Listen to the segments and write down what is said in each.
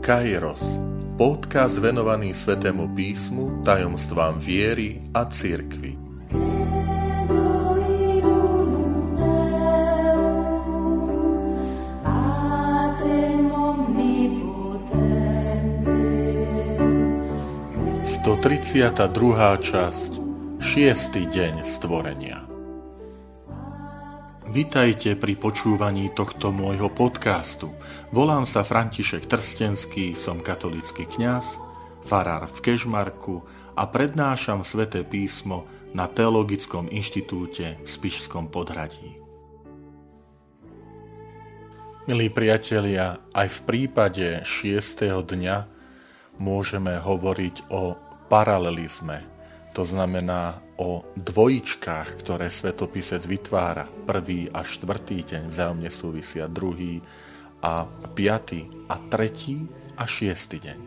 Kairos, podcast venovaný Svetému písmu, tajomstvám viery a cirkvi. Sto druhá časť, šiestý deň stvorenia. Vitajte pri počúvaní tohto môjho podcastu. Volám sa František Trstenský, som katolický kňaz, farár v Kežmarku a prednášam sväté písmo na Teologickom inštitúte v Spišskom podhradí. Milí priatelia, aj v prípade šiestého dňa môžeme hovoriť o paralelizme, to znamená o dvojičkách, ktoré svetopisec vytvára. Prvý a štvrtý deň vzájomne súvisia, druhý a piatý a tretí a šiestý deň.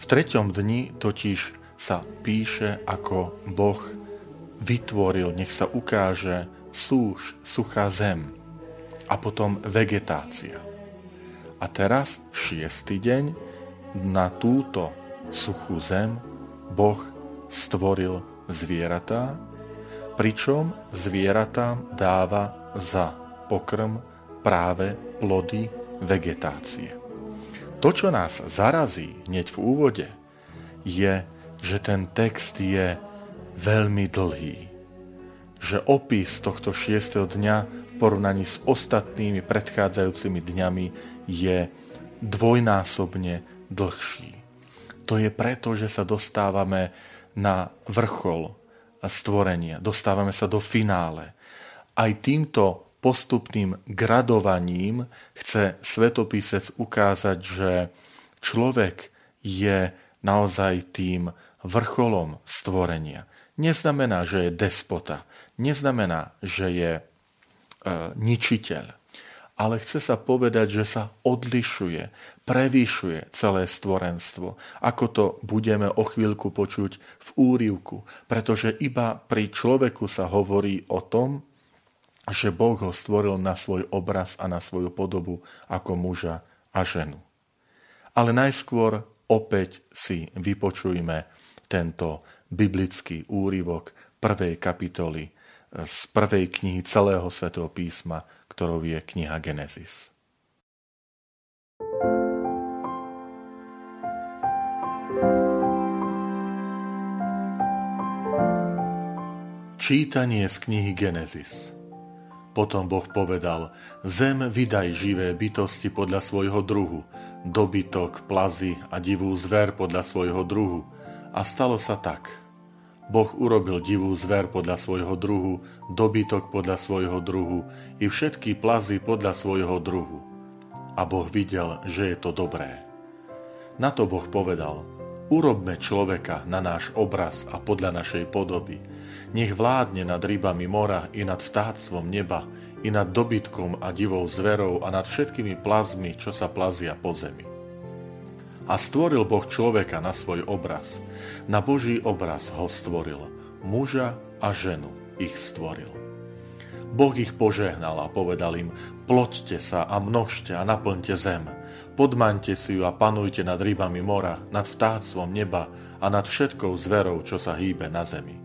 V treťom dni totiž sa píše, ako Boh vytvoril, nech sa ukáže súž, suchá zem a potom vegetácia. A teraz v šiestý deň na túto suchú zem Boh stvoril zvieratá, pričom zvieratám dáva za pokrm práve plody vegetácie. To, čo nás zarazí hneď v úvode, je, že ten text je veľmi dlhý. Že opis tohto šiestého dňa v porovnaní s ostatnými predchádzajúcimi dňami je dvojnásobne dlhší. To je preto, že sa dostávame na vrchol stvorenia. Dostávame sa do finále. Aj týmto postupným gradovaním chce svetopisec ukázať, že človek je naozaj tým vrcholom stvorenia. Neznamená, že je despota, neznamená, že je e, ničiteľ, ale chce sa povedať, že sa odlišuje, prevýšuje celé stvorenstvo, ako to budeme o chvíľku počuť v úrivku, pretože iba pri človeku sa hovorí o tom, že Boh ho stvoril na svoj obraz a na svoju podobu ako muža a ženu. Ale najskôr opäť si vypočujme tento biblický úrivok prvej kapitoly z prvej knihy celého svätého písma, ktorou je kniha Genesis. Čítanie z knihy Genesis Potom Boh povedal, zem vydaj živé bytosti podľa svojho druhu, dobytok, plazy a divú zver podľa svojho druhu. A stalo sa tak. Boh urobil divú zver podľa svojho druhu, dobytok podľa svojho druhu i všetky plazy podľa svojho druhu. A Boh videl, že je to dobré. Na to Boh povedal, urobme človeka na náš obraz a podľa našej podoby. Nech vládne nad rybami mora i nad vtáctvom neba, i nad dobytkom a divou zverou a nad všetkými plazmi, čo sa plazia po zemi. A stvoril Boh človeka na svoj obraz. Na Boží obraz ho stvoril. Muža a ženu ich stvoril. Boh ich požehnal a povedal im, ploďte sa a množte a naplňte zem. Podmaňte si ju a panujte nad rybami mora, nad vtáctvom neba a nad všetkou zverou, čo sa hýbe na zemi.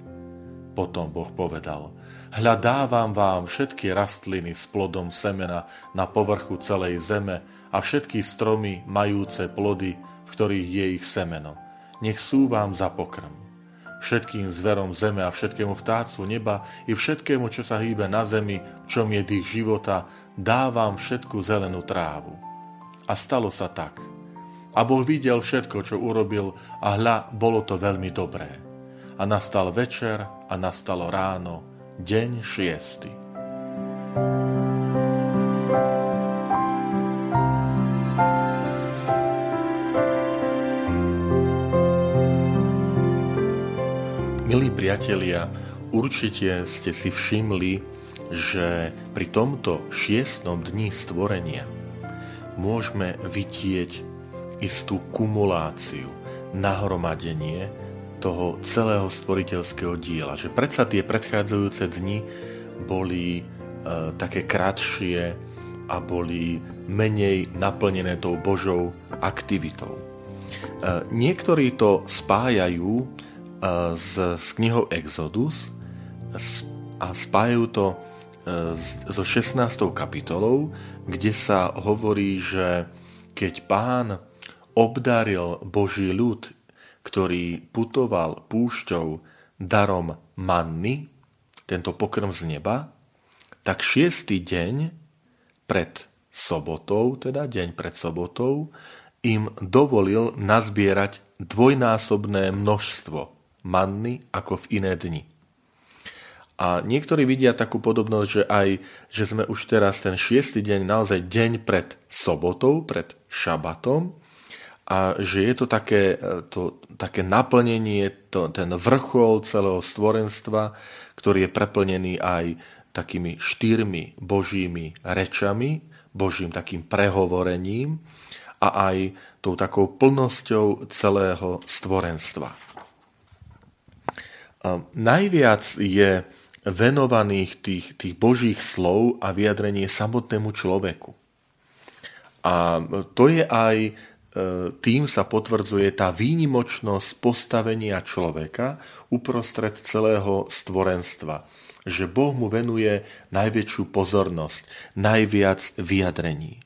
Potom Boh povedal, hľadávam vám všetky rastliny s plodom semena na povrchu celej zeme a všetky stromy majúce plody, ktorých je ich semeno. Nech sú vám za pokrm. Všetkým zverom zeme a všetkému vtácu neba i všetkému, čo sa hýbe na zemi, v čom je dých života, dávam všetku zelenú trávu. A stalo sa tak. A Boh videl všetko, čo urobil a hľa, bolo to veľmi dobré. A nastal večer a nastalo ráno, deň šiesty. Milí priatelia, určite ste si všimli, že pri tomto šiestnom dni stvorenia môžeme vidieť istú kumuláciu, nahromadenie toho celého stvoriteľského diela. Že predsa tie predchádzajúce dni boli e, také kratšie, a boli menej naplnené tou Božou aktivitou. E, niektorí to spájajú e, s, s knihou Exodus a spájajú to e, so 16. kapitolou, kde sa hovorí, že keď pán obdaril Boží ľud, ktorý putoval púšťou darom manny, tento pokrm z neba, tak šiestý deň pred sobotou, teda deň pred sobotou, im dovolil nazbierať dvojnásobné množstvo manny ako v iné dni. A niektorí vidia takú podobnosť, že aj, že sme už teraz ten šiestý deň, naozaj deň pred sobotou, pred šabatom, a že je to také, to, také naplnenie, to, ten vrchol celého stvorenstva, ktorý je preplnený aj takými štyrmi božími rečami, božím takým prehovorením a aj tou takou plnosťou celého stvorenstva. A najviac je venovaných tých, tých božích slov a vyjadrenie samotnému človeku. A to je aj e, tým sa potvrdzuje tá výnimočnosť postavenia človeka uprostred celého stvorenstva že Boh mu venuje najväčšiu pozornosť, najviac vyjadrení.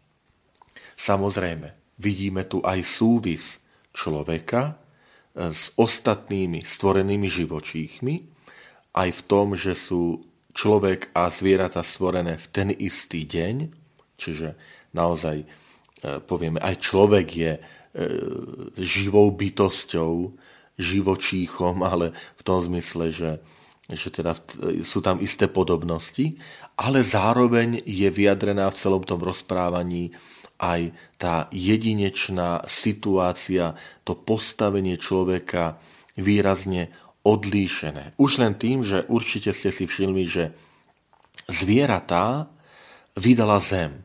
Samozrejme, vidíme tu aj súvis človeka e, s ostatnými stvorenými živočíchmi, aj v tom, že sú človek a zvieratá stvorené v ten istý deň, čiže naozaj povieme, aj človek je e, živou bytosťou, živočíchom, ale v tom zmysle, že že teda sú tam isté podobnosti, ale zároveň je vyjadrená v celom tom rozprávaní aj tá jedinečná situácia, to postavenie človeka výrazne odlíšené. Už len tým, že určite ste si všimli, že zvieratá vydala zem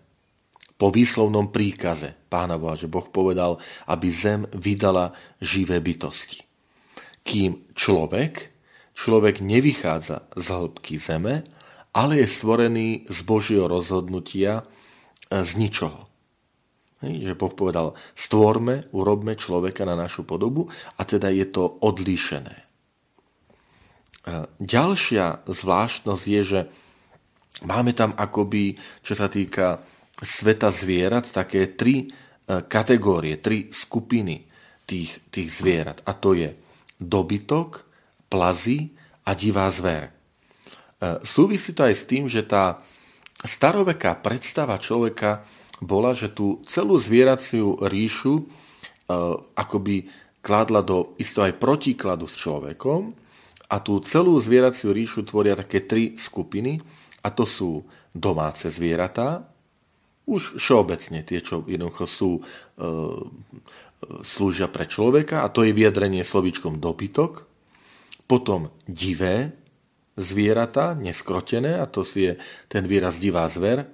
po výslovnom príkaze pána Boha, že Boh povedal, aby zem vydala živé bytosti. Kým človek človek nevychádza z hĺbky zeme, ale je stvorený z Božieho rozhodnutia e, z ničoho. Že Boh povedal, stvorme, urobme človeka na našu podobu a teda je to odlíšené. E, ďalšia zvláštnosť je, že máme tam akoby, čo sa týka sveta zvierat, také tri e, kategórie, tri skupiny tých, tých zvierat. A to je dobytok, plazy a divá zver. E, súvisí to aj s tým, že tá staroveká predstava človeka bola, že tú celú zvieraciu ríšu e, akoby kladla do isto aj protikladu s človekom a tú celú zvieraciu ríšu tvoria také tri skupiny a to sú domáce zvieratá, už všeobecne tie, čo jednoducho sú, e, slúžia pre človeka a to je vyjadrenie slovíčkom dobytok potom divé zvieratá, neskrotené, a to je ten výraz divá zver,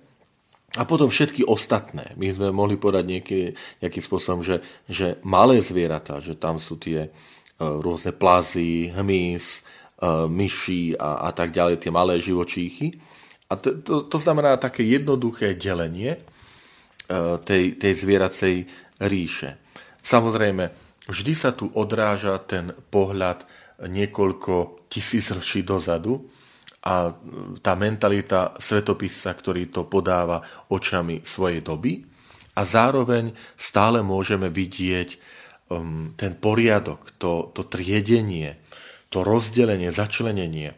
a potom všetky ostatné. My sme mohli povedať nejaký, nejakým spôsobom, že, že malé zvieratá, že tam sú tie uh, rôzne plazy, hmyz, uh, myši a, a tak ďalej, tie malé živočíchy. A to, to, to znamená také jednoduché delenie uh, tej, tej zvieracej ríše. Samozrejme, vždy sa tu odráža ten pohľad niekoľko tisíc ročí dozadu a tá mentalita svetopisa, ktorý to podáva očami svojej doby a zároveň stále môžeme vidieť um, ten poriadok, to, to triedenie, to rozdelenie, začlenenie,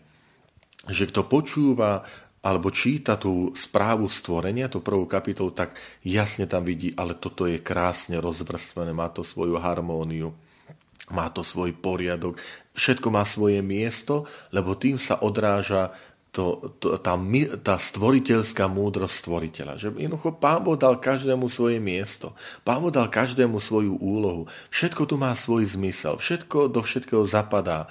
že kto počúva alebo číta tú správu stvorenia, tú prvú kapitolu, tak jasne tam vidí, ale toto je krásne rozvrstvené, má to svoju harmóniu má to svoj poriadok, všetko má svoje miesto, lebo tým sa odráža to, to, tá, tá stvoriteľská múdrosť stvoriteľa. Že jednoducho Pán Boh dal každému svoje miesto. Pán Boh dal každému svoju úlohu. Všetko tu má svoj zmysel. Všetko do všetkého zapadá.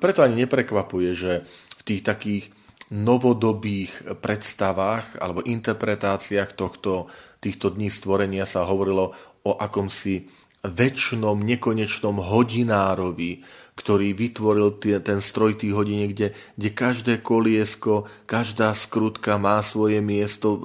Preto ani neprekvapuje, že v tých takých novodobých predstavách alebo interpretáciách tohto, týchto dní stvorenia sa hovorilo o akomsi väčšnom, nekonečnom hodinárovi, ktorý vytvoril ten stroj tých hodín, kde, kde každé koliesko, každá skrutka má svoje miesto,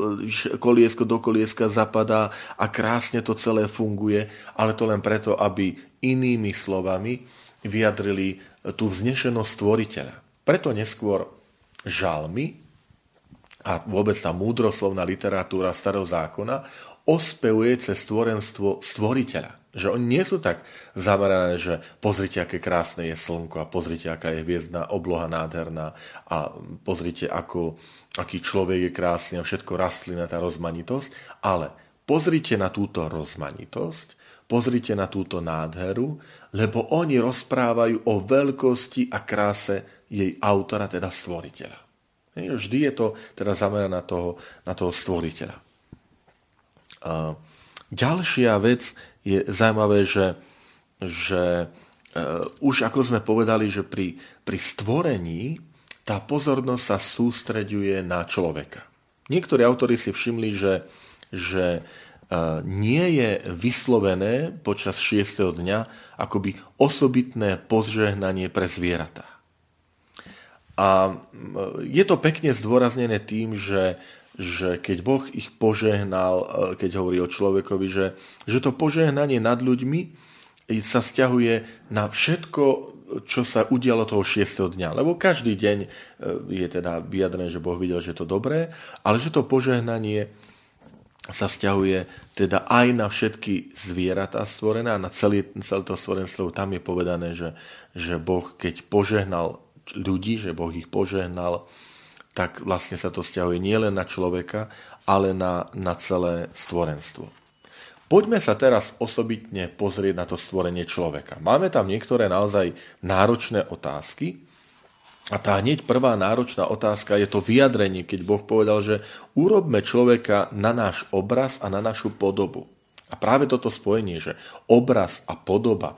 koliesko do kolieska zapadá a krásne to celé funguje, ale to len preto, aby inými slovami vyjadrili tú vznešenosť stvoriteľa. Preto neskôr žalmy a vôbec tá múdroslovná literatúra starého zákona ospevuje cez stvorenstvo stvoriteľa. Že oni nie sú tak zamerané, že pozrite, aké krásne je slnko a pozrite, aká je hviezdna obloha nádherná a pozrite, ako, aký človek je krásny a všetko rastlina, tá rozmanitosť, ale pozrite na túto rozmanitosť, pozrite na túto nádheru, lebo oni rozprávajú o veľkosti a kráse jej autora, teda stvoriteľa. Vždy je to teda zamerané na toho, na toho stvoriteľa. Ďalšia vec je zaujímavé, že, že uh, už ako sme povedali, že pri, pri stvorení tá pozornosť sa sústreďuje na človeka. Niektorí autori si všimli, že, že uh, nie je vyslovené počas 6. dňa akoby osobitné požehnanie pre zvieratá. A je to pekne zdôraznené tým, že že keď Boh ich požehnal, e, keď hovorí o človekovi, že, že to požehnanie nad ľuďmi sa vzťahuje na všetko, čo sa udialo toho 6. dňa. Lebo každý deň e, je teda vyjadrené, že Boh videl, že je to dobré, ale že to požehnanie sa vzťahuje teda aj na všetky zvieratá stvorené a na celý, celé to stvorenstvo. Tam je povedané, že, že Boh, keď požehnal ľudí, že Boh ich požehnal, tak vlastne sa to stiahuje nielen na človeka, ale na, na celé stvorenstvo. Poďme sa teraz osobitne pozrieť na to stvorenie človeka. Máme tam niektoré naozaj náročné otázky. A tá hneď prvá náročná otázka je to vyjadrenie, keď Boh povedal, že urobme človeka na náš obraz a na našu podobu. A práve toto spojenie, že obraz a podoba e,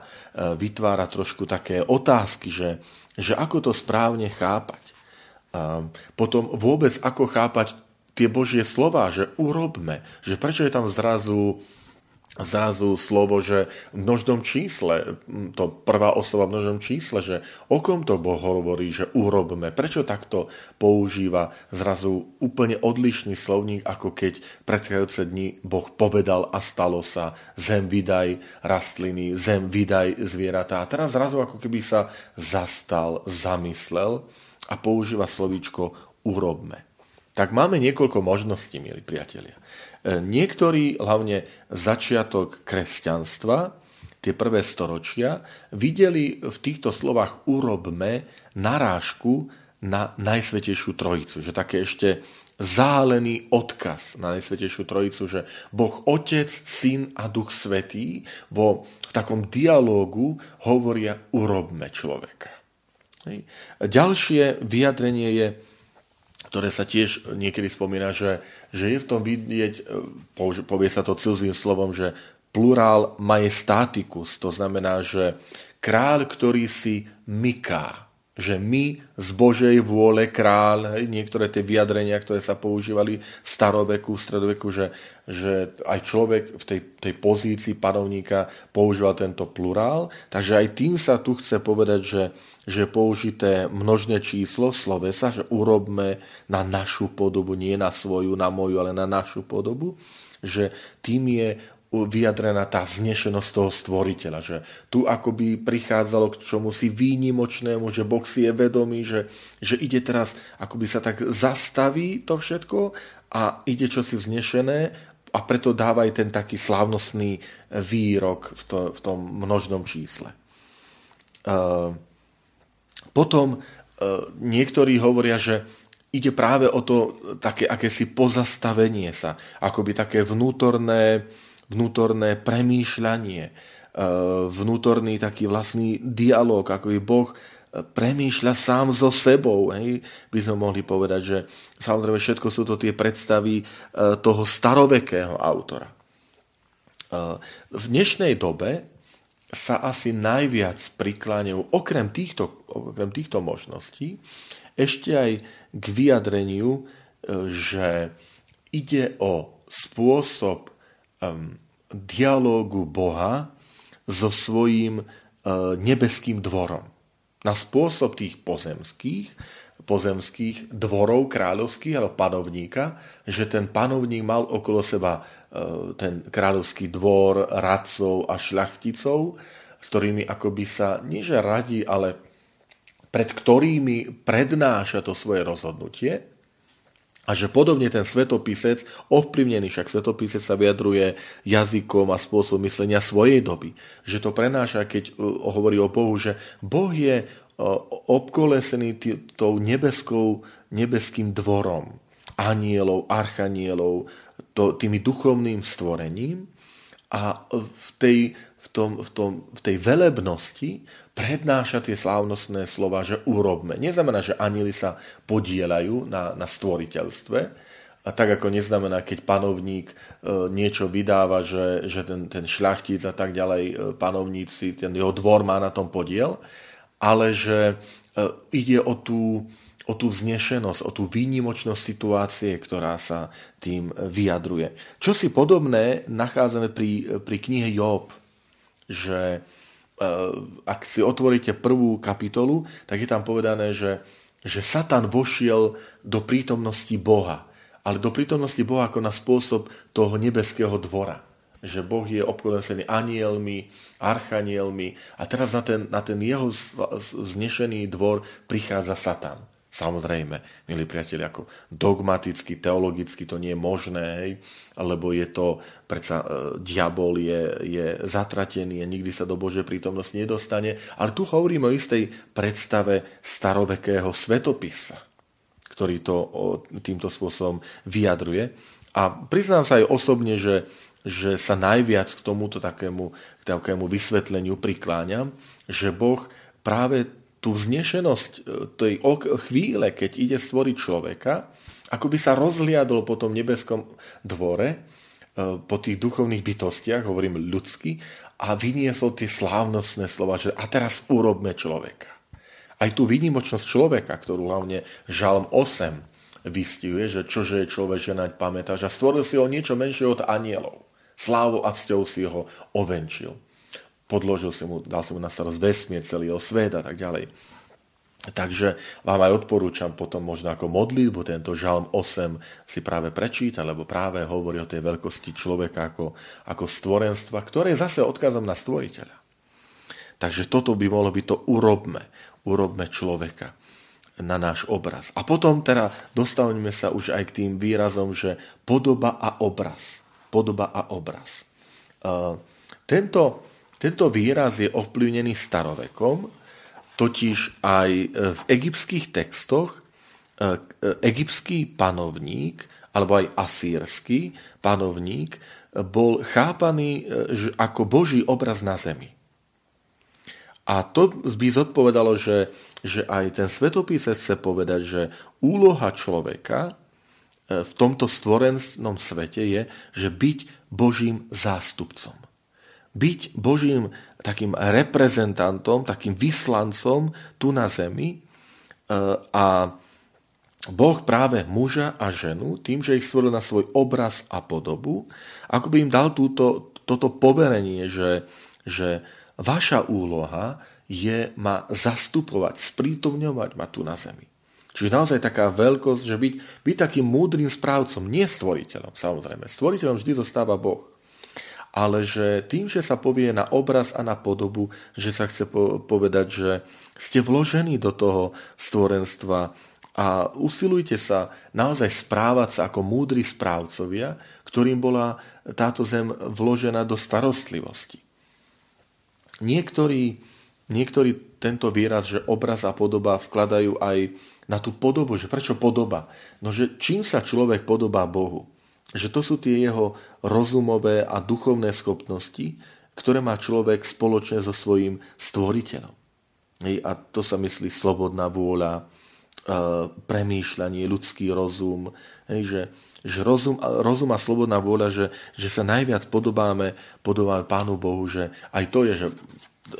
vytvára trošku také otázky, že, že ako to správne chápať. A potom vôbec ako chápať tie Božie slova, že urobme, že prečo je tam zrazu zrazu slovo, že v množnom čísle, to prvá oslova v množnom čísle, že o kom to Boh hovorí, že urobme. Prečo takto používa zrazu úplne odlišný slovník, ako keď predchádzajúce dni Boh povedal a stalo sa, zem vydaj rastliny, zem vydaj zvieratá. A teraz zrazu ako keby sa zastal, zamyslel a používa slovíčko urobme. Tak máme niekoľko možností, milí priatelia. Niektorí, hlavne začiatok kresťanstva, tie prvé storočia, videli v týchto slovách urobme narážku na Najsvetejšiu Trojicu. Že také ešte zálený odkaz na Najsvetejšiu Trojicu, že Boh Otec, Syn a Duch Svetý vo v takom dialógu hovoria urobme človeka. Hej. Ďalšie vyjadrenie je, ktoré sa tiež niekedy spomína, že, že je v tom vidieť, e, povie sa to cudzým slovom, že plurál majestaticus, to znamená, že kráľ, ktorý si myká, že my z Božej vôle kráľ, hej, niektoré tie vyjadrenia, ktoré sa používali v staroveku, v stredoveku, že, že aj človek v tej, tej pozícii panovníka používal tento plurál, takže aj tým sa tu chce povedať, že, že použité množné číslo slovesa, že urobme na našu podobu, nie na svoju, na moju, ale na našu podobu, že tým je vyjadrená tá vznešenosť toho stvoriteľa, že tu akoby prichádzalo k čomu si výnimočnému, že Boh si je vedomý, že, že ide teraz, akoby sa tak zastaví to všetko a ide čosi vznešené a preto dáva aj ten taký slávnostný výrok v, to, v tom množnom čísle. Uh, potom uh, niektorí hovoria, že ide práve o to také akési pozastavenie sa, akoby také vnútorné vnútorné premýšľanie, e, vnútorný taký vlastný dialog, ako by Boh e, premýšľa sám so sebou. Hej? By sme mohli povedať, že samozrejme všetko sú to tie predstavy e, toho starovekého autora. V dnešnej dobe sa asi najviac prikláňajú, okrem týchto, okrem týchto možností, ešte aj k vyjadreniu, že ide o spôsob um, dialógu Boha so svojím e, nebeským dvorom. Na spôsob tých pozemských, pozemských dvorov kráľovských alebo panovníka, že ten panovník mal okolo seba e, ten kráľovský dvor, radcov a šľachticov, s ktorými akoby sa nieže radí, ale pred ktorými prednáša to svoje rozhodnutie. A že podobne ten svetopisec, ovplyvnený však svetopisec sa vyjadruje jazykom a spôsobom myslenia svojej doby. Že to prenáša, keď uh, hovorí o Bohu, že Boh je uh, obkolesený tou nebeskou, nebeským dvorom anielov, archanielov, to, tými duchovným stvorením a v tej, v, tom, v, tom, v tej velebnosti prednáša tie slávnostné slova, že urobme. Neznamená, že anieli sa podielajú na, na stvoriteľstve, a tak ako neznamená, keď panovník e, niečo vydáva, že, že ten, ten šľachtic a tak ďalej, e, panovníci, ten jeho dvor má na tom podiel, ale že e, ide o tú, o tú vznešenosť, o tú výnimočnosť situácie, ktorá sa tým vyjadruje. Čo si podobné nachádzame pri, pri knihe Job, že Eh, ak si otvoríte prvú kapitolu, tak je tam povedané, že, že Satan vošiel do prítomnosti Boha. Ale do prítomnosti Boha ako na spôsob toho nebeského dvora. Že Boh je obklonený anielmi, archanielmi a teraz na ten, na ten jeho znešený dvor prichádza Satan. Samozrejme, milí priatelia, ako dogmaticky, teologicky to nie je možné, hej, lebo je to, predsa e, diabol je, je zatratený a nikdy sa do Božej prítomnosti nedostane, ale tu hovoríme o istej predstave starovekého svetopisa, ktorý to o, týmto spôsobom vyjadruje. A priznám sa aj osobne, že, že sa najviac k tomuto takému, takému vysvetleniu prikláňam, že Boh práve tú vznešenosť e, tej chvíle, keď ide stvoriť človeka, ako by sa rozliadol po tom nebeskom dvore, e, po tých duchovných bytostiach, hovorím ľudsky, a vyniesol tie slávnostné slova, že a teraz urobme človeka. Aj tú výnimočnosť človeka, ktorú hlavne Žalm 8 vystihuje, že čože je človek, že naď pamätáš a stvoril si ho niečo menšie od anielov. Slávu a cťou si ho ovenčil podložil si mu, dal si mu na starosť vesmier, celý svet a tak ďalej. Takže vám aj odporúčam potom možno ako modlitbu tento žalm 8 si práve prečítať, lebo práve hovorí o tej veľkosti človeka ako, ako stvorenstva, ktoré je zase odkazom na stvoriteľa. Takže toto by mohlo byť to urobme, urobme človeka na náš obraz. A potom teda dostavíme sa už aj k tým výrazom, že podoba a obraz. Podoba a obraz. Uh, tento, tento výraz je ovplyvnený starovekom, totiž aj v egyptských textoch e, e, egyptský panovník alebo aj asýrsky panovník bol chápaný e, ako Boží obraz na zemi. A to by zodpovedalo, že, že aj ten svetopís chce povedať, že úloha človeka v tomto stvorenom svete je, že byť Božím zástupcom byť Božím takým reprezentantom, takým vyslancom tu na zemi e, a Boh práve muža a ženu, tým, že ich stvoril na svoj obraz a podobu, ako by im dal túto, toto poverenie, že, že vaša úloha je ma zastupovať, sprítomňovať ma tu na zemi. Čiže naozaj taká veľkosť, že byť, byť takým múdrym správcom, nie stvoriteľom, samozrejme. Stvoriteľom vždy zostáva Boh ale že tým, že sa povie na obraz a na podobu, že sa chce povedať, že ste vložení do toho stvorenstva a usilujte sa naozaj správať sa ako múdri správcovia, ktorým bola táto zem vložená do starostlivosti. Niektorí, niektorí tento výraz, že obraz a podoba vkladajú aj na tú podobu, že prečo podoba? No, že čím sa človek podobá Bohu? Že to sú tie jeho rozumové a duchovné schopnosti, ktoré má človek spoločne so svojím stvoriteľom. A to sa myslí slobodná vôľa, premýšľanie, ľudský rozum, že, že rozum, rozum a slobodná vôľa, že, že sa najviac podobáme, podobáme Pánu Bohu, že aj to je že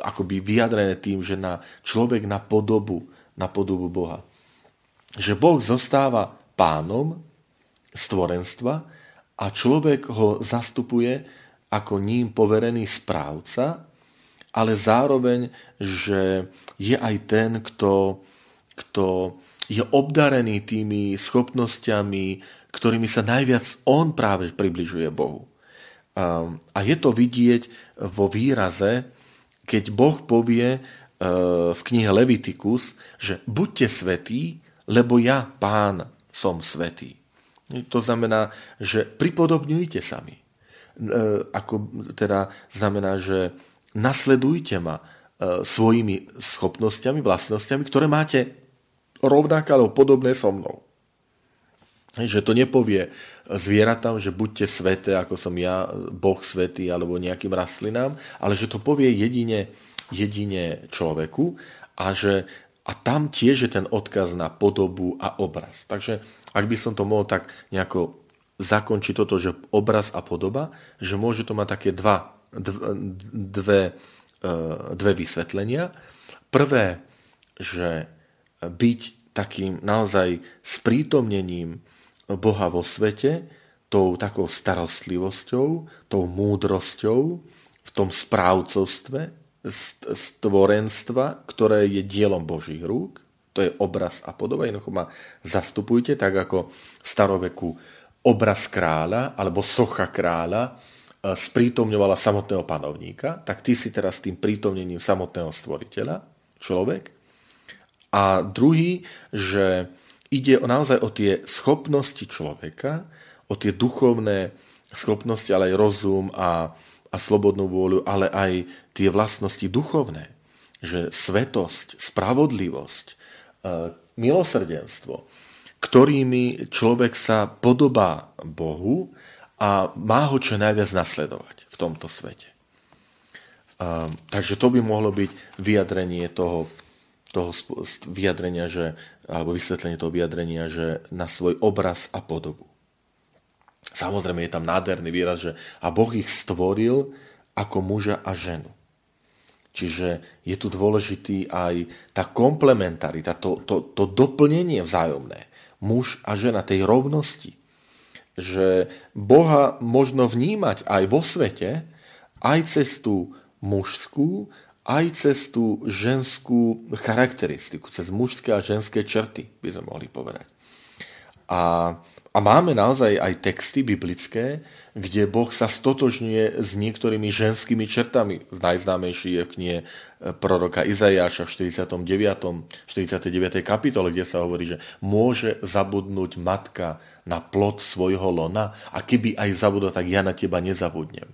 akoby vyjadrené tým, že na človek na podobu, na podobu Boha. Že Boh zostáva pánom stvorenstva a človek ho zastupuje ako ním poverený správca ale zároveň, že je aj ten, kto, kto je obdarený tými schopnosťami, ktorými sa najviac on práve približuje Bohu. A je to vidieť vo výraze, keď Boh povie e, v knihe Levitikus, že buďte svetí, lebo ja, pán, som svetý. To znamená, že pripodobňujte sami. E, ako teda znamená, že nasledujte ma e, svojimi schopnosťami, vlastnosťami, ktoré máte rovnaké alebo podobné so mnou. Že to nepovie zvieratám, že buďte sveté, ako som ja, Boh svetý, alebo nejakým rastlinám, ale že to povie jedine, jedine človeku a že a tam tiež je ten odkaz na podobu a obraz. Takže ak by som to mohol tak nejako zakončiť toto, že obraz a podoba, že môže to mať také dva, dve, e, dve vysvetlenia. Prvé, že byť takým naozaj sprítomnením Boha vo svete, tou takou starostlivosťou, tou múdrosťou, v tom správcovstve stvorenstva, ktoré je dielom Božích rúk. To je obraz a podoba. Jednoducho ma zastupujte, tak ako staroveku obraz kráľa alebo socha kráľa e, sprítomňovala samotného panovníka, tak ty si teraz tým prítomnením samotného stvoriteľa, človek. A druhý, že ide naozaj o tie schopnosti človeka, o tie duchovné schopnosti, ale aj rozum a, a slobodnú vôľu, ale aj tie vlastnosti duchovné, že svetosť, spravodlivosť, milosrdenstvo, ktorými človek sa podobá Bohu a má ho čo najviac nasledovať v tomto svete. E, takže to by mohlo byť vyjadrenie toho, toho vyjadrenia, že, alebo vysvetlenie toho vyjadrenia, že na svoj obraz a podobu. Samozrejme je tam nádherný výraz, že a Boh ich stvoril ako muža a ženu. Čiže je tu dôležitý aj tá komplementarita, to, to, to doplnenie vzájomné. Muž a žena, tej rovnosti. Že Boha možno vnímať aj vo svete, aj cez tú mužskú, aj cez tú ženskú charakteristiku, cez mužské a ženské črty, by sme mohli povedať. A a máme naozaj aj texty biblické, kde Boh sa stotožňuje s niektorými ženskými čertami. Najznámejší je v knihe e, proroka Izajáša v 49. 49. kapitole, kde sa hovorí, že môže zabudnúť matka na plod svojho lona a keby aj zabudla, tak ja na teba nezabudnem.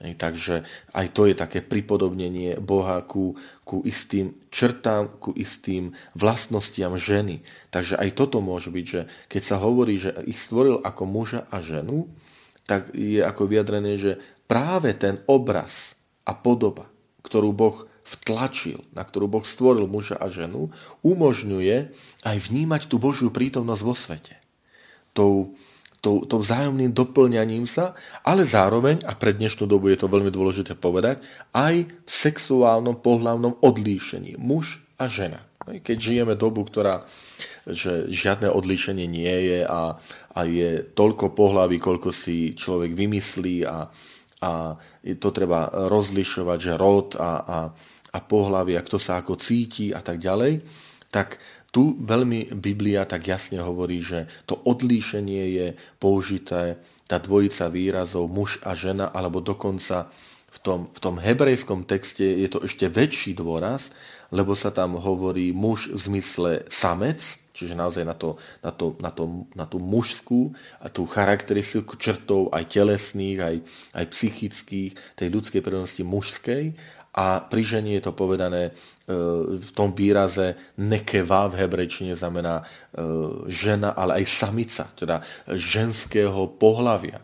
Takže aj to je také pripodobnenie Boha ku, ku istým črtám, ku istým vlastnostiam ženy. Takže aj toto môže byť, že keď sa hovorí, že ich stvoril ako muža a ženu, tak je ako vyjadrené, že práve ten obraz a podoba, ktorú Boh vtlačil, na ktorú Boh stvoril muža a ženu, umožňuje aj vnímať tú Božiu prítomnosť vo svete. Tou, to, to vzájomným doplňaním sa, ale zároveň, a pre dnešnú dobu je to veľmi dôležité povedať, aj v sexuálnom pohľavnom odlíšení. Muž a žena. Keď žijeme dobu, ktorá že žiadne odlíšenie nie je a, a je toľko pohlaví, koľko si človek vymyslí a, a to treba rozlišovať, že rod a, a, a pohlavie, kto sa ako cíti a tak ďalej, tak tu veľmi Biblia tak jasne hovorí, že to odlíšenie je použité, tá dvojica výrazov muž a žena, alebo dokonca v tom, v tom hebrejskom texte je to ešte väčší dôraz, lebo sa tam hovorí muž v zmysle samec, čiže naozaj na, to, na, to, na, to, na tú mužskú a tú charakteristiku črtov aj telesných, aj, aj psychických, tej ľudskej prírodnosti mužskej a pri žene je to povedané e, v tom výraze nekeva v hebrejčine znamená e, žena, ale aj samica, teda ženského pohlavia.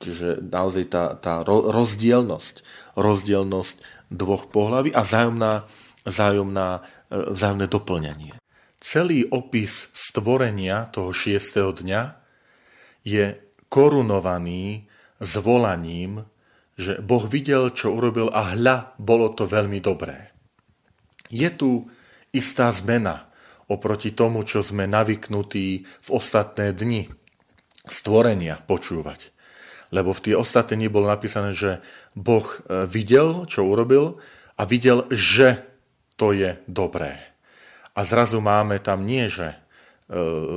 Čiže naozaj tá, tá rozdielnosť, rozdielnosť dvoch pohlaví a vzájomná, vzájomná, e, vzájomné doplňanie. Celý opis stvorenia toho šiestého dňa je korunovaný zvolaním že Boh videl, čo urobil a hľa, bolo to veľmi dobré. Je tu istá zmena oproti tomu, čo sme navyknutí v ostatné dni stvorenia počúvať. Lebo v tie ostatné dni bolo napísané, že Boh e, videl, čo urobil a videl, že to je dobré. A zrazu máme tam nie, že e,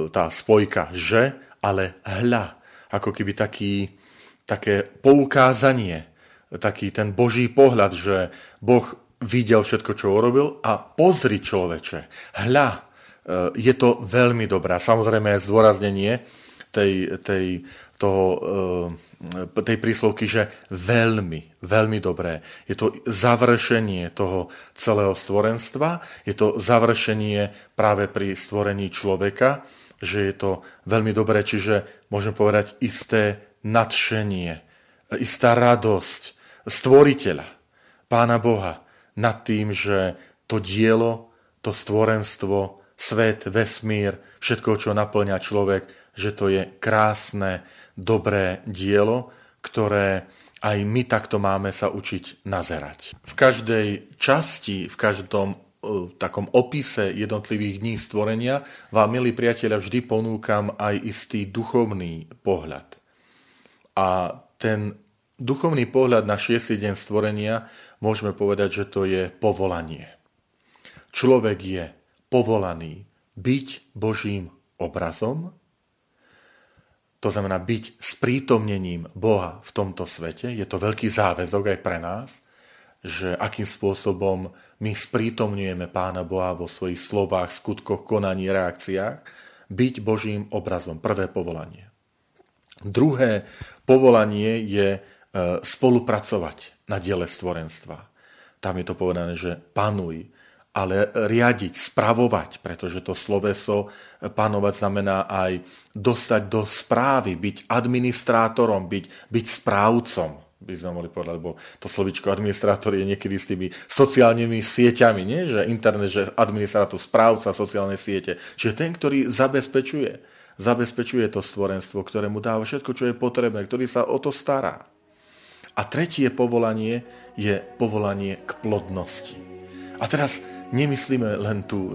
tá spojka že, ale hľa. Ako keby taký, také poukázanie, taký ten boží pohľad, že Boh videl všetko, čo urobil a pozri človeče, hľa, e, je to veľmi dobré. Samozrejme zdôraznenie tej, tej, toho, e, tej príslovky, že veľmi, veľmi dobré. Je to završenie toho celého stvorenstva, je to završenie práve pri stvorení človeka, že je to veľmi dobré, čiže môžem povedať isté nadšenie, istá radosť stvoriteľa, pána Boha, nad tým, že to dielo, to stvorenstvo, svet, vesmír, všetko, čo naplňa človek, že to je krásne, dobré dielo, ktoré aj my takto máme sa učiť nazerať. V každej časti, v každom takom opise jednotlivých dní stvorenia vám, milí priatelia, vždy ponúkam aj istý duchovný pohľad. A ten duchovný pohľad na šiestý deň stvorenia môžeme povedať, že to je povolanie. Človek je povolaný byť Božím obrazom, to znamená byť sprítomnením Boha v tomto svete. Je to veľký záväzok aj pre nás, že akým spôsobom my sprítomňujeme Pána Boha vo svojich slovách, skutkoch, konaní, reakciách, byť Božím obrazom. Prvé povolanie. Druhé povolanie je e, spolupracovať na diele stvorenstva. Tam je to povedané, že panuj, ale riadiť, spravovať, pretože to sloveso panovať znamená aj dostať do správy, byť administrátorom, byť, byť správcom by sme mohli povedať, lebo to slovičko administrátor je niekedy s tými sociálnymi sieťami, nie? že internet, že administrátor, správca sociálnej siete. Čiže ten, ktorý zabezpečuje, zabezpečuje to stvorenstvo, ktoré mu dáva všetko, čo je potrebné, ktorý sa o to stará. A tretie povolanie je povolanie k plodnosti. A teraz nemyslíme len tú,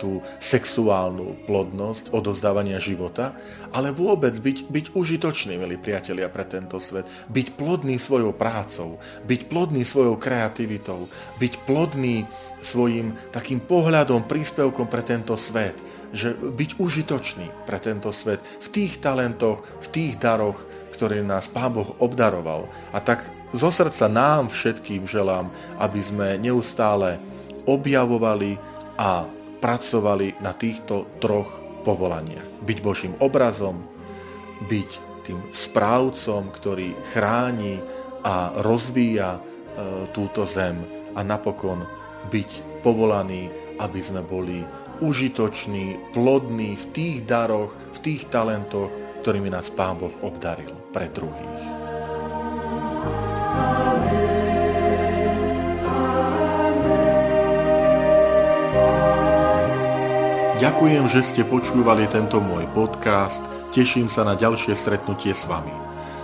tú sexuálnu plodnosť, odozdávania života, ale vôbec byť, byť užitočný, milí priatelia, pre tento svet. Byť plodný svojou prácou, byť plodný svojou kreativitou, byť plodný svojim takým pohľadom, príspevkom pre tento svet. Že byť užitočný pre tento svet v tých talentoch, v tých daroch, ktoré nás Pán Boh obdaroval. A tak zo srdca nám všetkým želám, aby sme neustále objavovali a pracovali na týchto troch povolaniach. Byť Božím obrazom, byť tým správcom, ktorý chráni a rozvíja e, túto zem a napokon byť povolaný, aby sme boli užitoční, plodní v tých daroch, v tých talentoch, ktorými nás Pán Boh obdaril pre druhých. Ďakujem, že ste počúvali tento môj podcast. Teším sa na ďalšie stretnutie s vami.